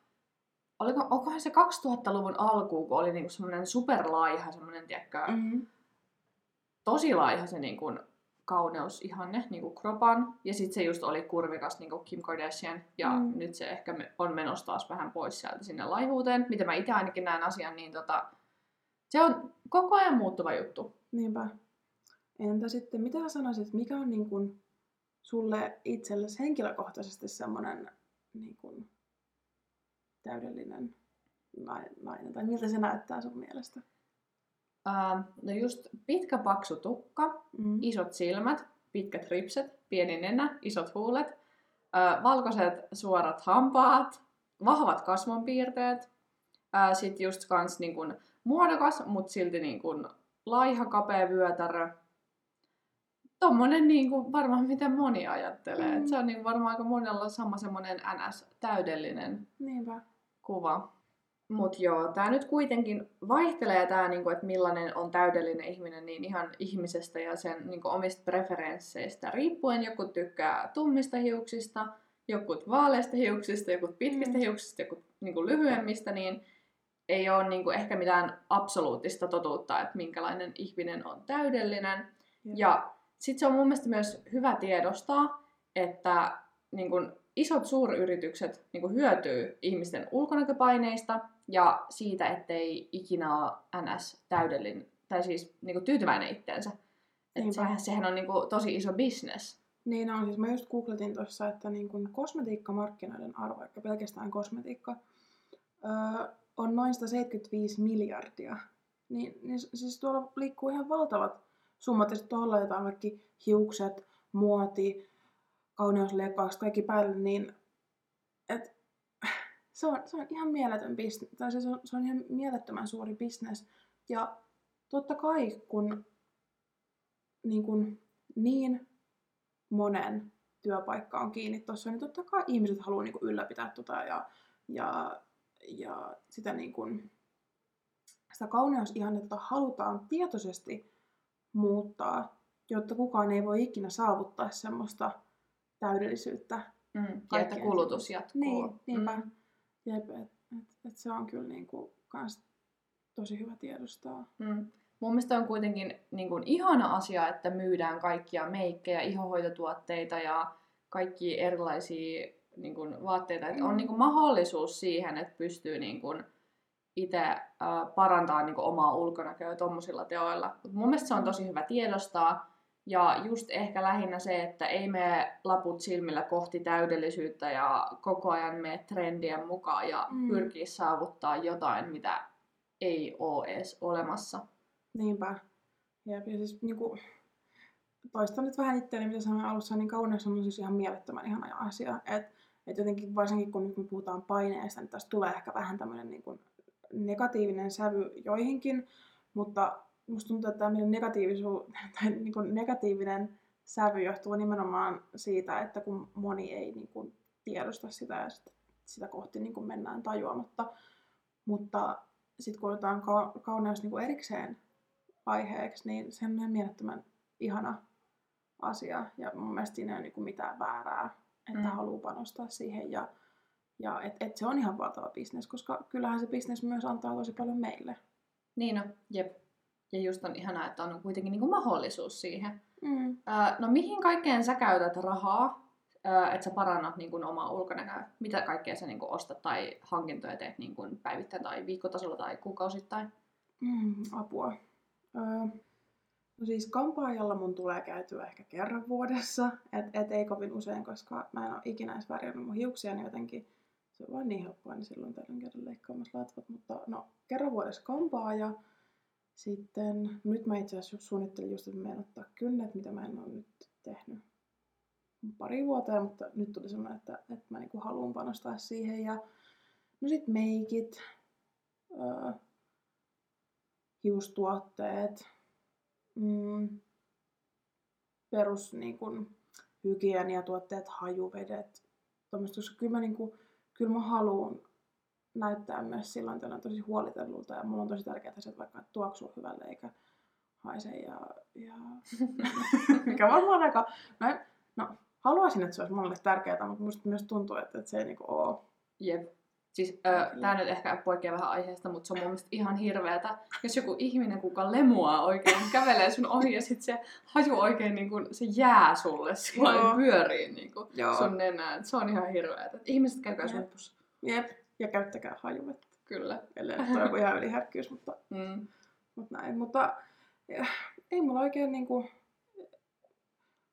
oliko, onkohan se 2000-luvun alkuun, kun oli niinku semmoinen superlaiha, semmoinen, tiedätkö, Mm. tosi laiha se niin kuin, kauneusihanne, niin kuin kropan. Ja sitten se just oli kurvikas niin kuin Kim Kardashian. Ja Mm. mm. nyt se ehkä on menossa taas vähän pois sieltä sinne laihuuteen. Mitä mä itse ainakin näen asian, niin tota, se on koko ajan muuttuva juttu. Niinpä. Entä sitten, mitä sä sanoisit, mikä on niin kuin sulle itsellesi henkilökohtaisesti semmoinen niin kuin täydellinen nai- nainen, tai miltä se näyttää sun mielestä? Ää, no just pitkä paksu tukka, Mm. isot silmät, pitkät ripset, pieni nenä, isot huulet, ää, valkoiset suorat hampaat, vahvat kasvonpiirteet, sitten just kans niin kun muodokas, mutta silti niin kun laiha, kapea vyötärö. Tommonen niin kun varmaan mitä moni ajattelee. Mm. Mm. se on niin varmaan aika monella sama semmonen NS-täydellinen Niinpä. Kuva. Mut joo, tää nyt kuitenkin vaihtelee tää, niinku, että millainen on täydellinen ihminen, niin ihan ihmisestä ja sen niinku, omista preferensseistä riippuen. Joku tykkää tummista hiuksista, jokut vaaleista hiuksista, jokut pitkistä Mm. hiuksista, jokut niinku, lyhyemmistä, niin ei ole niinku, ehkä mitään absoluuttista totuutta, että minkälainen ihminen on täydellinen. Jep. Ja sitten se on mun mielestä myös hyvä tiedostaa, että niin kun, isot suuryritykset niin kun, hyötyy ihmisten ulkonäköpaineista ja siitä, ettei ikinä ole NS täydellinen, tai siis niin kun, tyytyväinen itteensä. Sehän, sehän on niin kun, tosi iso business. Niin on, siis mä just googletin tuossa, että niin kun kosmetiikkamarkkinoiden arvo, eli pelkästään kosmetiikka, öö, on noin 175 miljardia. Niin, niin siis tuolla liikkuu ihan valtavat summat, ja sitten tuolla jotain kaikki hiukset, muoti, kauneusleikkaukset, kaikki päälle, niin et, se, on, se on ihan mieletön bisnes, tai se on, se on ihan mielettömän suuri bisnes. Ja totta kai, kun niin, kun, niin monen työpaikka on kiinni tuossa, niin totta kai ihmiset haluaa niin kuin ylläpitää tota ja, ja, ja sitä, niin kuin, sitä kauneusihannetta halutaan tietoisesti muuttaa, jotta kukaan ei voi ikinä saavuttaa semmoista täydellisyyttä. Mm. Ja että kulutus jatkuu. Niin, niinpä. Mm. Jep, et, et, et se on kyllä niin kuin, kans tosi hyvä tiedostaa. Mm. Mun mielestä on kuitenkin niin kuin, ihana asia, että myydään kaikkia meikkejä, ihohoitotuotteita ja kaikki erilaisia niin kuin, vaatteita. Että Mm. on niin kuin, mahdollisuus siihen, että pystyy niin kuin, itse äh, parantaa niin kuin, omaa ulkonäköä tuommoisilla teoilla. Mut mun mielestä se on tosi hyvä tiedostaa. Ja just ehkä lähinnä se, että ei mene laput silmillä kohti täydellisyyttä ja koko ajan mene trendien mukaan ja Mm. pyrkii saavuttaa jotain, mitä ei ole edes olemassa. Niinpä. Ja siis niinku, toistan nyt vähän itseäni, mitä sanoin alussa, niin kauneus on siis ihan mielettömän ihana asia. Et, et jotenkin varsinkin kun nyt me puhutaan paineesta, niin tästä tulee ehkä vähän tämmöinen niinku negatiivinen sävy joihinkin, mutta musta tuntuu, että tämmöinen negatiivisuus, tai niinku negatiivinen sävy johtuu nimenomaan siitä, että kun moni ei niinku tiedosta sitä ja sitä, sitä kohti niinku mennään tajuamatta. Mutta sitten kun otetaan ka- kauneus niinku erikseen aiheeksi, niin se on ihan mielettömän ihana asia. Ja mun mielestä siinä ei ole niinku mitään väärää, että Mm. mm. haluaa panostaa siihen. Ja, ja että et se on ihan valtava bisnes, koska kyllähän se bisnes myös antaa tosi paljon meille. Niin on, jep. Ja just on ihanaa, että on kuitenkin niin kuin mahdollisuus siihen. Mm. Ää, no mihin kaikkeen sä käytät rahaa, ää, että sä parannat niin kuin, omaa ulkonäköä? Mitä kaikkea sä niin kuin, ostat tai hankintoja teet niin kuin, päivittäin tai viikkotasolla tai kuukausittain? Mm, apua. Öö, no siis kampaajalla mun tulee käytyä ehkä kerran vuodessa, et, et ei kovin usein, koska mä en ole ikinä edes värjännyt mun hiuksia, niin jotenkin se on vaan niin helppoa, niin silloin tällöin käydä leikkaamassa latvat. Mutta no, kerran vuodessa kampaaja. Sitten, nyt mä itse asiassa suunnittelin just, että mä menen ottaa kynnet, mitä mä en ole nyt tehnyt pari vuoteen, mutta nyt tuli semmoinen, että, että mä niinku haluan panostaa siihen. Ja no sit meikit, öö, hiustuotteet, mm, perus niin kun, hygieniatuotteet, hajuvedet, tommoista, koska kyllä mä, niin kun, kyllä mä haluan näyttää myös silloin tällöin tosi huolitellulta ja mulla on tosi tärkeää se, että vaikka tuoksuu hyvälle eikä haise ja, ja mikä varmaan aika, no, en- no haluaisin, että se olisi mulle tärkeää, mutta musta myös tuntuu, että, että se ei niinku ole. Jep. Siis ö, tää nyt ehkä poikkeaa vähän aiheesta, mutta se on mun mielestä ihan hirveetä. Jos joku ihminen, kuka lemuaa oikein, kävelee sun ohi ja sit se haju oikein niin kun, se jää sulle sillä Joo. pyörii niin kun, sun nenään. Se on ihan hirveetä. Ihmiset käykää Jep. suihkussa. Jep. Ja käyttäkää hajuvettä, Kyllä. ellei nyt joku ihan yliherkkyys, mutta Mm. Mutta näin, mutta ei mulla oikein niinku...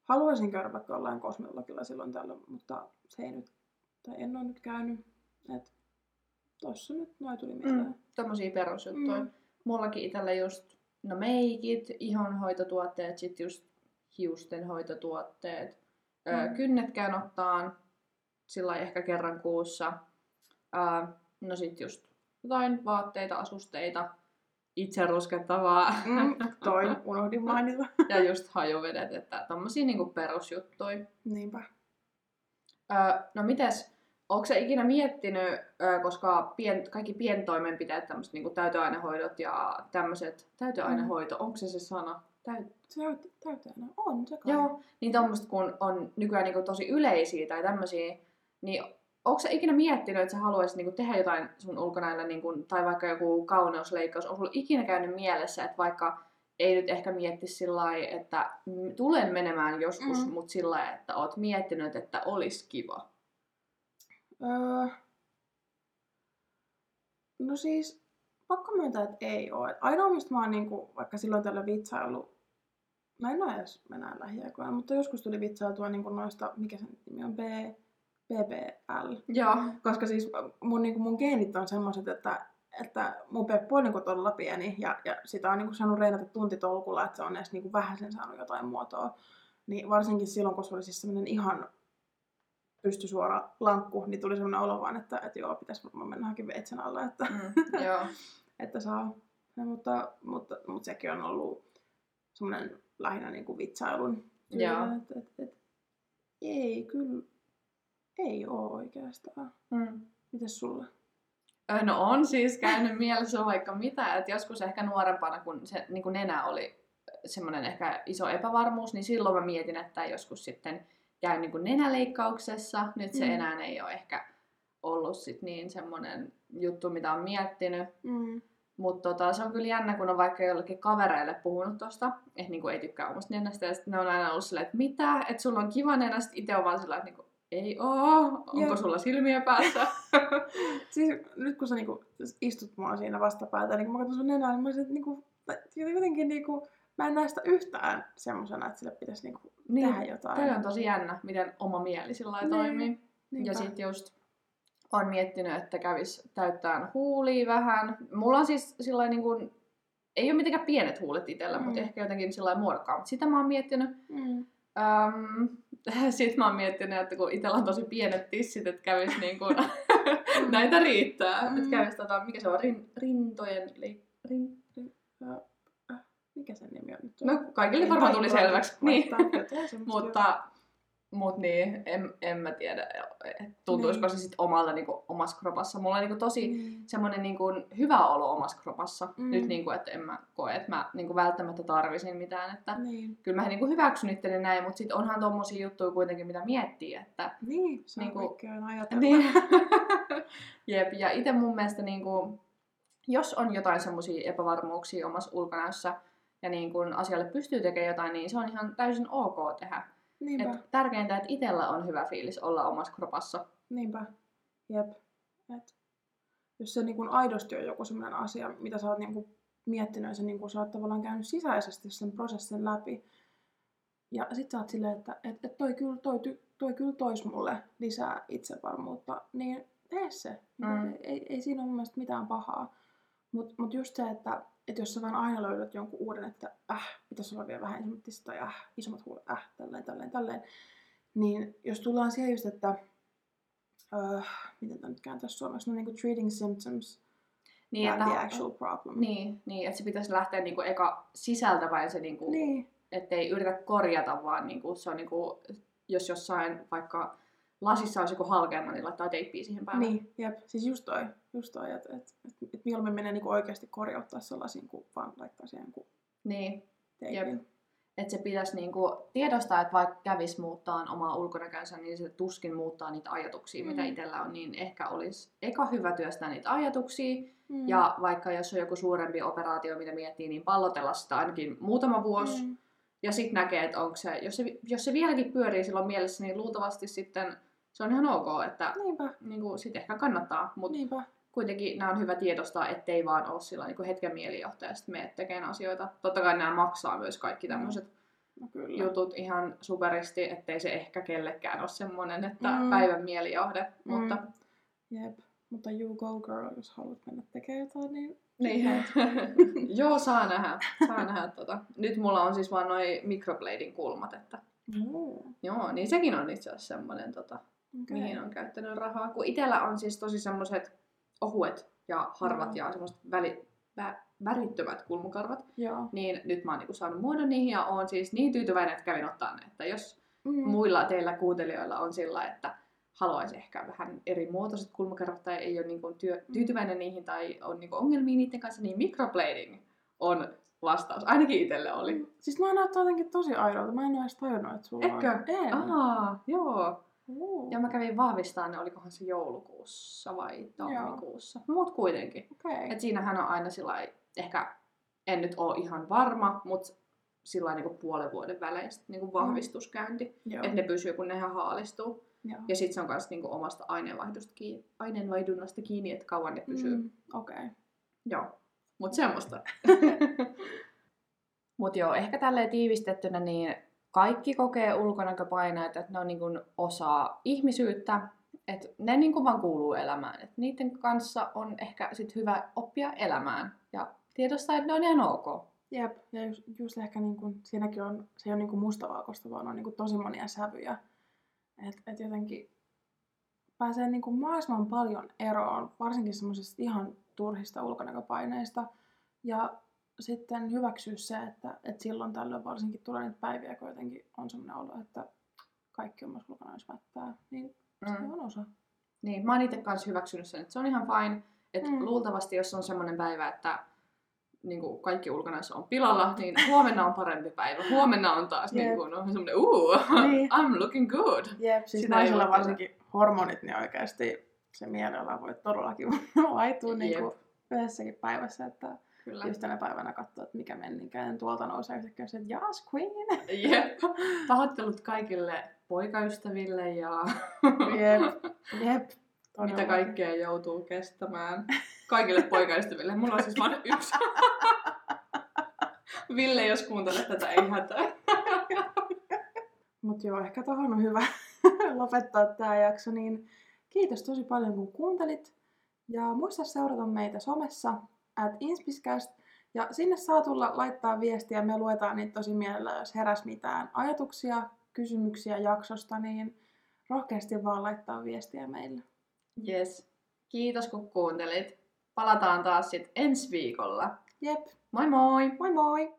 Haluaisin käydä vaikka jollain kosmetologilla silloin tällöin, mutta se ei nyt, tai en ole nyt käynyt. Et tossa nyt noin tuli mieleen. Mm. Tommosia perusjuttuja. Mm. Mullakin itsellä just, no meikit, ihonhoitotuotteet, sit just hiustenhoitotuotteet. Mm. Mm. Kynnet käyn ottaan sillä ehkä kerran kuussa. Ää, no sit just jotain vaatteita, asusteita, itse ruskettavaa Mm, toi, unohdin mainita. ja just hajuvedet, että tommosia niinku perusjuttuja. Niinpä. Öö, no mites, onko se ikinä miettinyt, öö, koska pien, kaikki pientoimenpiteet, tämmöiset niinku täyteainehoidot ja tämmöiset, täyteainehoito, onko se se sana? Täyt, Täyt, on se kai. joo, niin tommoset kun on nykyään niinku tosi yleisiä tai tämmöisiä, niin onko se ikinä miettinyt, että sä haluaisit niinku tehdä jotain sun ulkonäöllä, niinku, tai vaikka joku kauneusleikkaus, onko sulla ikinä käynyt mielessä, että vaikka ei nyt ehkä miettisi sillä että tulen menemään joskus, Mm. mutta sillä että oot miettinyt, että olisi kiva. Öö, no siis, pakko myöntää, että ei ole. Ainoa, mistä mä oon niinku, vaikka silloin tällä vitsailu, no en ole edes mennään lähiaikoina, mutta joskus tuli vitsailtua niinku noista, mikä sen nimi on, B, BBL. Joo. Koska siis mun, niinku, mun geenit on semmoiset, että, että mun peppu on niinku todella pieni ja, ja sitä on niinku saanut reenata tuntitolkulla, että se on edes niinku vähän sen saanut jotain muotoa. Niin varsinkin silloin, kun se oli siis semmoinen ihan pystysuora lankku, niin tuli semmoinen olo vaan, että, että joo, pitäisi varmaan mennä johonkin veitsen alle, että, Mm, joo. että saa. Ja, mutta, mutta, mutta, sekin on ollut semmoinen lähinnä niin kuin vitsailun Joo. että, että, että, ei kyllä, ei oo oikeastaan. Mm. Mites sulla? No on siis käynyt mielessä vaikka mitä, että joskus ehkä nuorempana, kun se niin kuin nenä oli semmoinen ehkä iso epävarmuus, niin silloin mä mietin, että joskus sitten käyn niin kuin nenäleikkauksessa. Nyt se Mm. enää ei ole ehkä ollut sit niin semmoinen juttu, mitä on miettinyt. Mm. Mutta tota, se on kyllä jännä, kun on vaikka jollekin kavereille puhunut tosta, että niinku ei tykkää omasta nenästä, ja sitten ne on aina ollut silleen, että mitä, että sulla on kiva nenä, sit itse on vaan sillä että niinku, ei oo, onko Jep. sulla silmiä päässä? Siis nyt kun sä niinku istut mua siinä vastapäätä, niin kun mä katson sun nenää, niin mä olisin, että niinku, jotenkin niinku, mä en näe sitä yhtään semmosena, että sille pitäisi niinku Niin, tehdä jotain. Toi on tosi jännä, miten oma mieli sillä Niin, toimii. Niinpä. Ja sitten just on miettinyt, että kävis täyttään huulia vähän. Mulla on siis sillä niin kuin, ei ole mitenkään pienet huulet itsellä, mm. mutta ehkä jotenkin sillä muodokkaammat. Sitä mä oon miettinyt. Mm. Öm, sitten mä oon miettinyt, että kun itsellä on tosi pienet tissit, että kävis niin kuin, näitä riittää. Mm. Että kävis tota, mikä se on, rin, rintojen, leik, rin, Mikä sen nimi on nyt? no kaikille varmaan tuli selväksi. Niin. Mutta, mut niin, en, en mä tiedä, et tuntuisiko Niin. se sitten omalta niinku, omassa kropassa. Mulla on niinku tosi Niin. semmoinen niinku, hyvä olo omassa kropassa. Mm. Nyt niinku, että en mä koe, että mä niinku, välttämättä tarvisin mitään. Että Niin. kyllä mä niinku, hyväksyn itteni näin, mutta sitten onhan tommosia juttuja kuitenkin, mitä miettii. Että, Niin, se on Niinku- aina ajatella. niin. Jep, ja itse mun mielestä niinku, jos on jotain semmoisia epävarmuuksia omassa ulkonäössä, ja niin kun asialle pystyy tekemään jotain, niin se on ihan täysin ok tehdä. Niinpä, Et tärkeintä, että itsellä on hyvä fiilis olla omassa kropassa. niinpä. Jep. Et jos se niin kuin aidosti on joku sellainen asia, mitä sä oot niin kuin miettinyt ja sä, niin kuin, sä oot tavallaan käynyt sisäisesti sen prosessin läpi. Ja sit sä oot silleen, että et, et toi, kyllä, toi, toi kyllä tois mulle lisää itsevarmuutta, niin tee se. Mm. Mm. Ei, ei siinä ole mun mielestä mitään pahaa. Mutta mut just se, että et jos sä vaan aina löydät jonkun uuden, että äh, pitäisi olla vielä vähän isommat tai äh, isommat huulet, äh, tälleen, tälleen, tälleen. Niin jos tullaan siihen just, että öö, miten tämä nyt kääntäisi suomeksi, no niinku treating symptoms Niin, than että, the actual problem. niin, niin, että se pitäisi lähteä niinku eka sisältä vain se, niinku, Niin, ettei yritä korjata, vaan niinku, se on niinku, jos jossain vaikka lasissa olisi joku halkeama, niin laittaa teippiä siihen päälle. niin, jep. Siis just toi, just toi, että et, et, et mieluummin menee niinku oikeasti korjauttaa sellaisiin, kuin vaan laittaa siihen jonkun niin teipin. että se pitäisi niinku tiedostaa, että vaikka kävis muuttaa omaa ulkonäkönsä, niin se tuskin muuttaa niitä ajatuksia, mm. mitä itsellä on, niin ehkä olisi eka hyvä työstää niitä ajatuksia, Mm. Ja vaikka jos on joku suurempi operaatio, mitä miettii, niin pallotella sitä ainakin muutama vuosi. Mm. Ja sitten näkee, että onko se jos, se, jos se vieläkin pyörii silloin mielessä, niin luultavasti sitten se on ihan ok, että Niinpä, niin kuin, sit ehkä kannattaa. Mutta niinpä. kuitenkin nämä on hyvä tiedostaa, ettei vaan ole sillä niin hetken mielijohtaja ja sitten mene tekemään asioita. Totta kai nämä maksaa myös kaikki tämmöiset No kyllä. jutut ihan superisti, ettei se ehkä kellekään ole semmoinen, että Mm. päivän mielijohde. Mm. Mutta Jep. Mutta you go girl, jos haluat mennä tekemään jotain, niin... Niin. Joo, saa nähdä. Saa nähdä tota. Nyt mulla on siis vaan noi microblading kulmat, että Joo. joo, niin sekin on itse asiassa semmoinen, tota, Okay. mihin on käyttänyt rahaa. Kun itellä on siis tosi semmoiset ohuet ja harvat Joo. ja semmoiset väli, vä, värittömät kulmukarvat, Joo. niin nyt mä oon niinku saanut muodon niihin ja oon siis niin tyytyväinen, että kävin ottaa ne. Että jos Mm. muilla teillä kuuntelijoilla on sillä, että haluaisi ehkä vähän eri muotoiset kulmakarvat tai ei ole niinku työ, tyytyväinen niihin tai on niinku ongelmia niiden kanssa, niin microblading on vastaus. Ainakin itselle oli. Siis mä näyttää jotenkin tosi aidolta. Mä en ole edes tajunnut, että sulla Etkö? on. En. Aa, joo. Ja mä kävin vahvistaa ne, olikohan se joulukuussa vai tammikuussa. Mut kuitenkin. Okei. Et siinähän on aina sillä ehkä, en nyt ole ihan varma, mutta sillä niinku puolen vuoden välein sit niinku vahvistuskäynti. Joo. Että ne pysyy, kun ne ihan haalistuu. Joo. Ja sitten se on myös niinku omasta aineenvaihdosta kiinni, aineenvaihdunnasta kiinni, että kauan ne pysyy. Mm. Mm. Okei. Joo, mutta semmoista. mutta joo, ehkä tälleen tiivistettynä, niin kaikki kokee ulkonäköpaineita, että ne on niinku osa ihmisyyttä, että ne niinku vaan kuuluu elämään. Et niiden kanssa on ehkä sit hyvä oppia elämään ja tiedostaa, että ne on ihan ok. Jep. Ja just, just ehkä niin kuin, siinäkin on, se ei ole niin kuin mustavalkoista, vaan on niin kuin tosi monia sävyjä. Että et jotenkin pääsee niin kuin mahdollisimman paljon eroon, varsinkin semmoisista ihan turhista ulkonäköpaineista. Ja sitten hyväksyä se, että, että silloin tällöin varsinkin tulee niitä päiviä, kun jotenkin on semmoinen olo, että kaikki omassa ulkonäössä mättää. Niin se Mm. on osa. Niin, mä oon itse kanssa hyväksynyt sen, että se on ihan fine. Että Mm. luultavasti, jos on semmoinen päivä, että niin kuin kaikki ulkonäössä on pilalla, niin huomenna on parempi päivä. Huomenna on taas Jep. niin kuin, on semmoinen, uu, Niin. I'm looking good. Jep, siis Sitä naisilla varsinkin hormonit, niin oikeasti se mieliala voi todellakin vaihtua niin kuin yhdessäkin päivässä. Että Kyllä. just tänä päivänä katsoa, että mikä menninkään. Tuolta nousee yhtäkkiä se, että Jas Queen. Jep. Pahoittelut kaikille poikaystäville ja Jep, jep. mitä kaikkea joutuu kestämään. Kaikille poikaystäville. Mulla on siis vain yksi. Ville, jos kuuntelet tätä, ei hätää. Mut joo, ehkä tohon on hyvä lopettaa tää jakso, niin kiitos tosi paljon kun kuuntelit. Ja muista seurata meitä somessa, at inspiscast. Ja sinne saa tulla laittaa viestiä, me luetaan niitä tosi mielellä, jos heräs mitään ajatuksia, kysymyksiä jaksosta, niin rohkeasti vaan laittaa viestiä meille. Yes. Kiitos kun kuuntelit. Palataan taas sitten ensi viikolla. Jep, Moi moi! moi moi!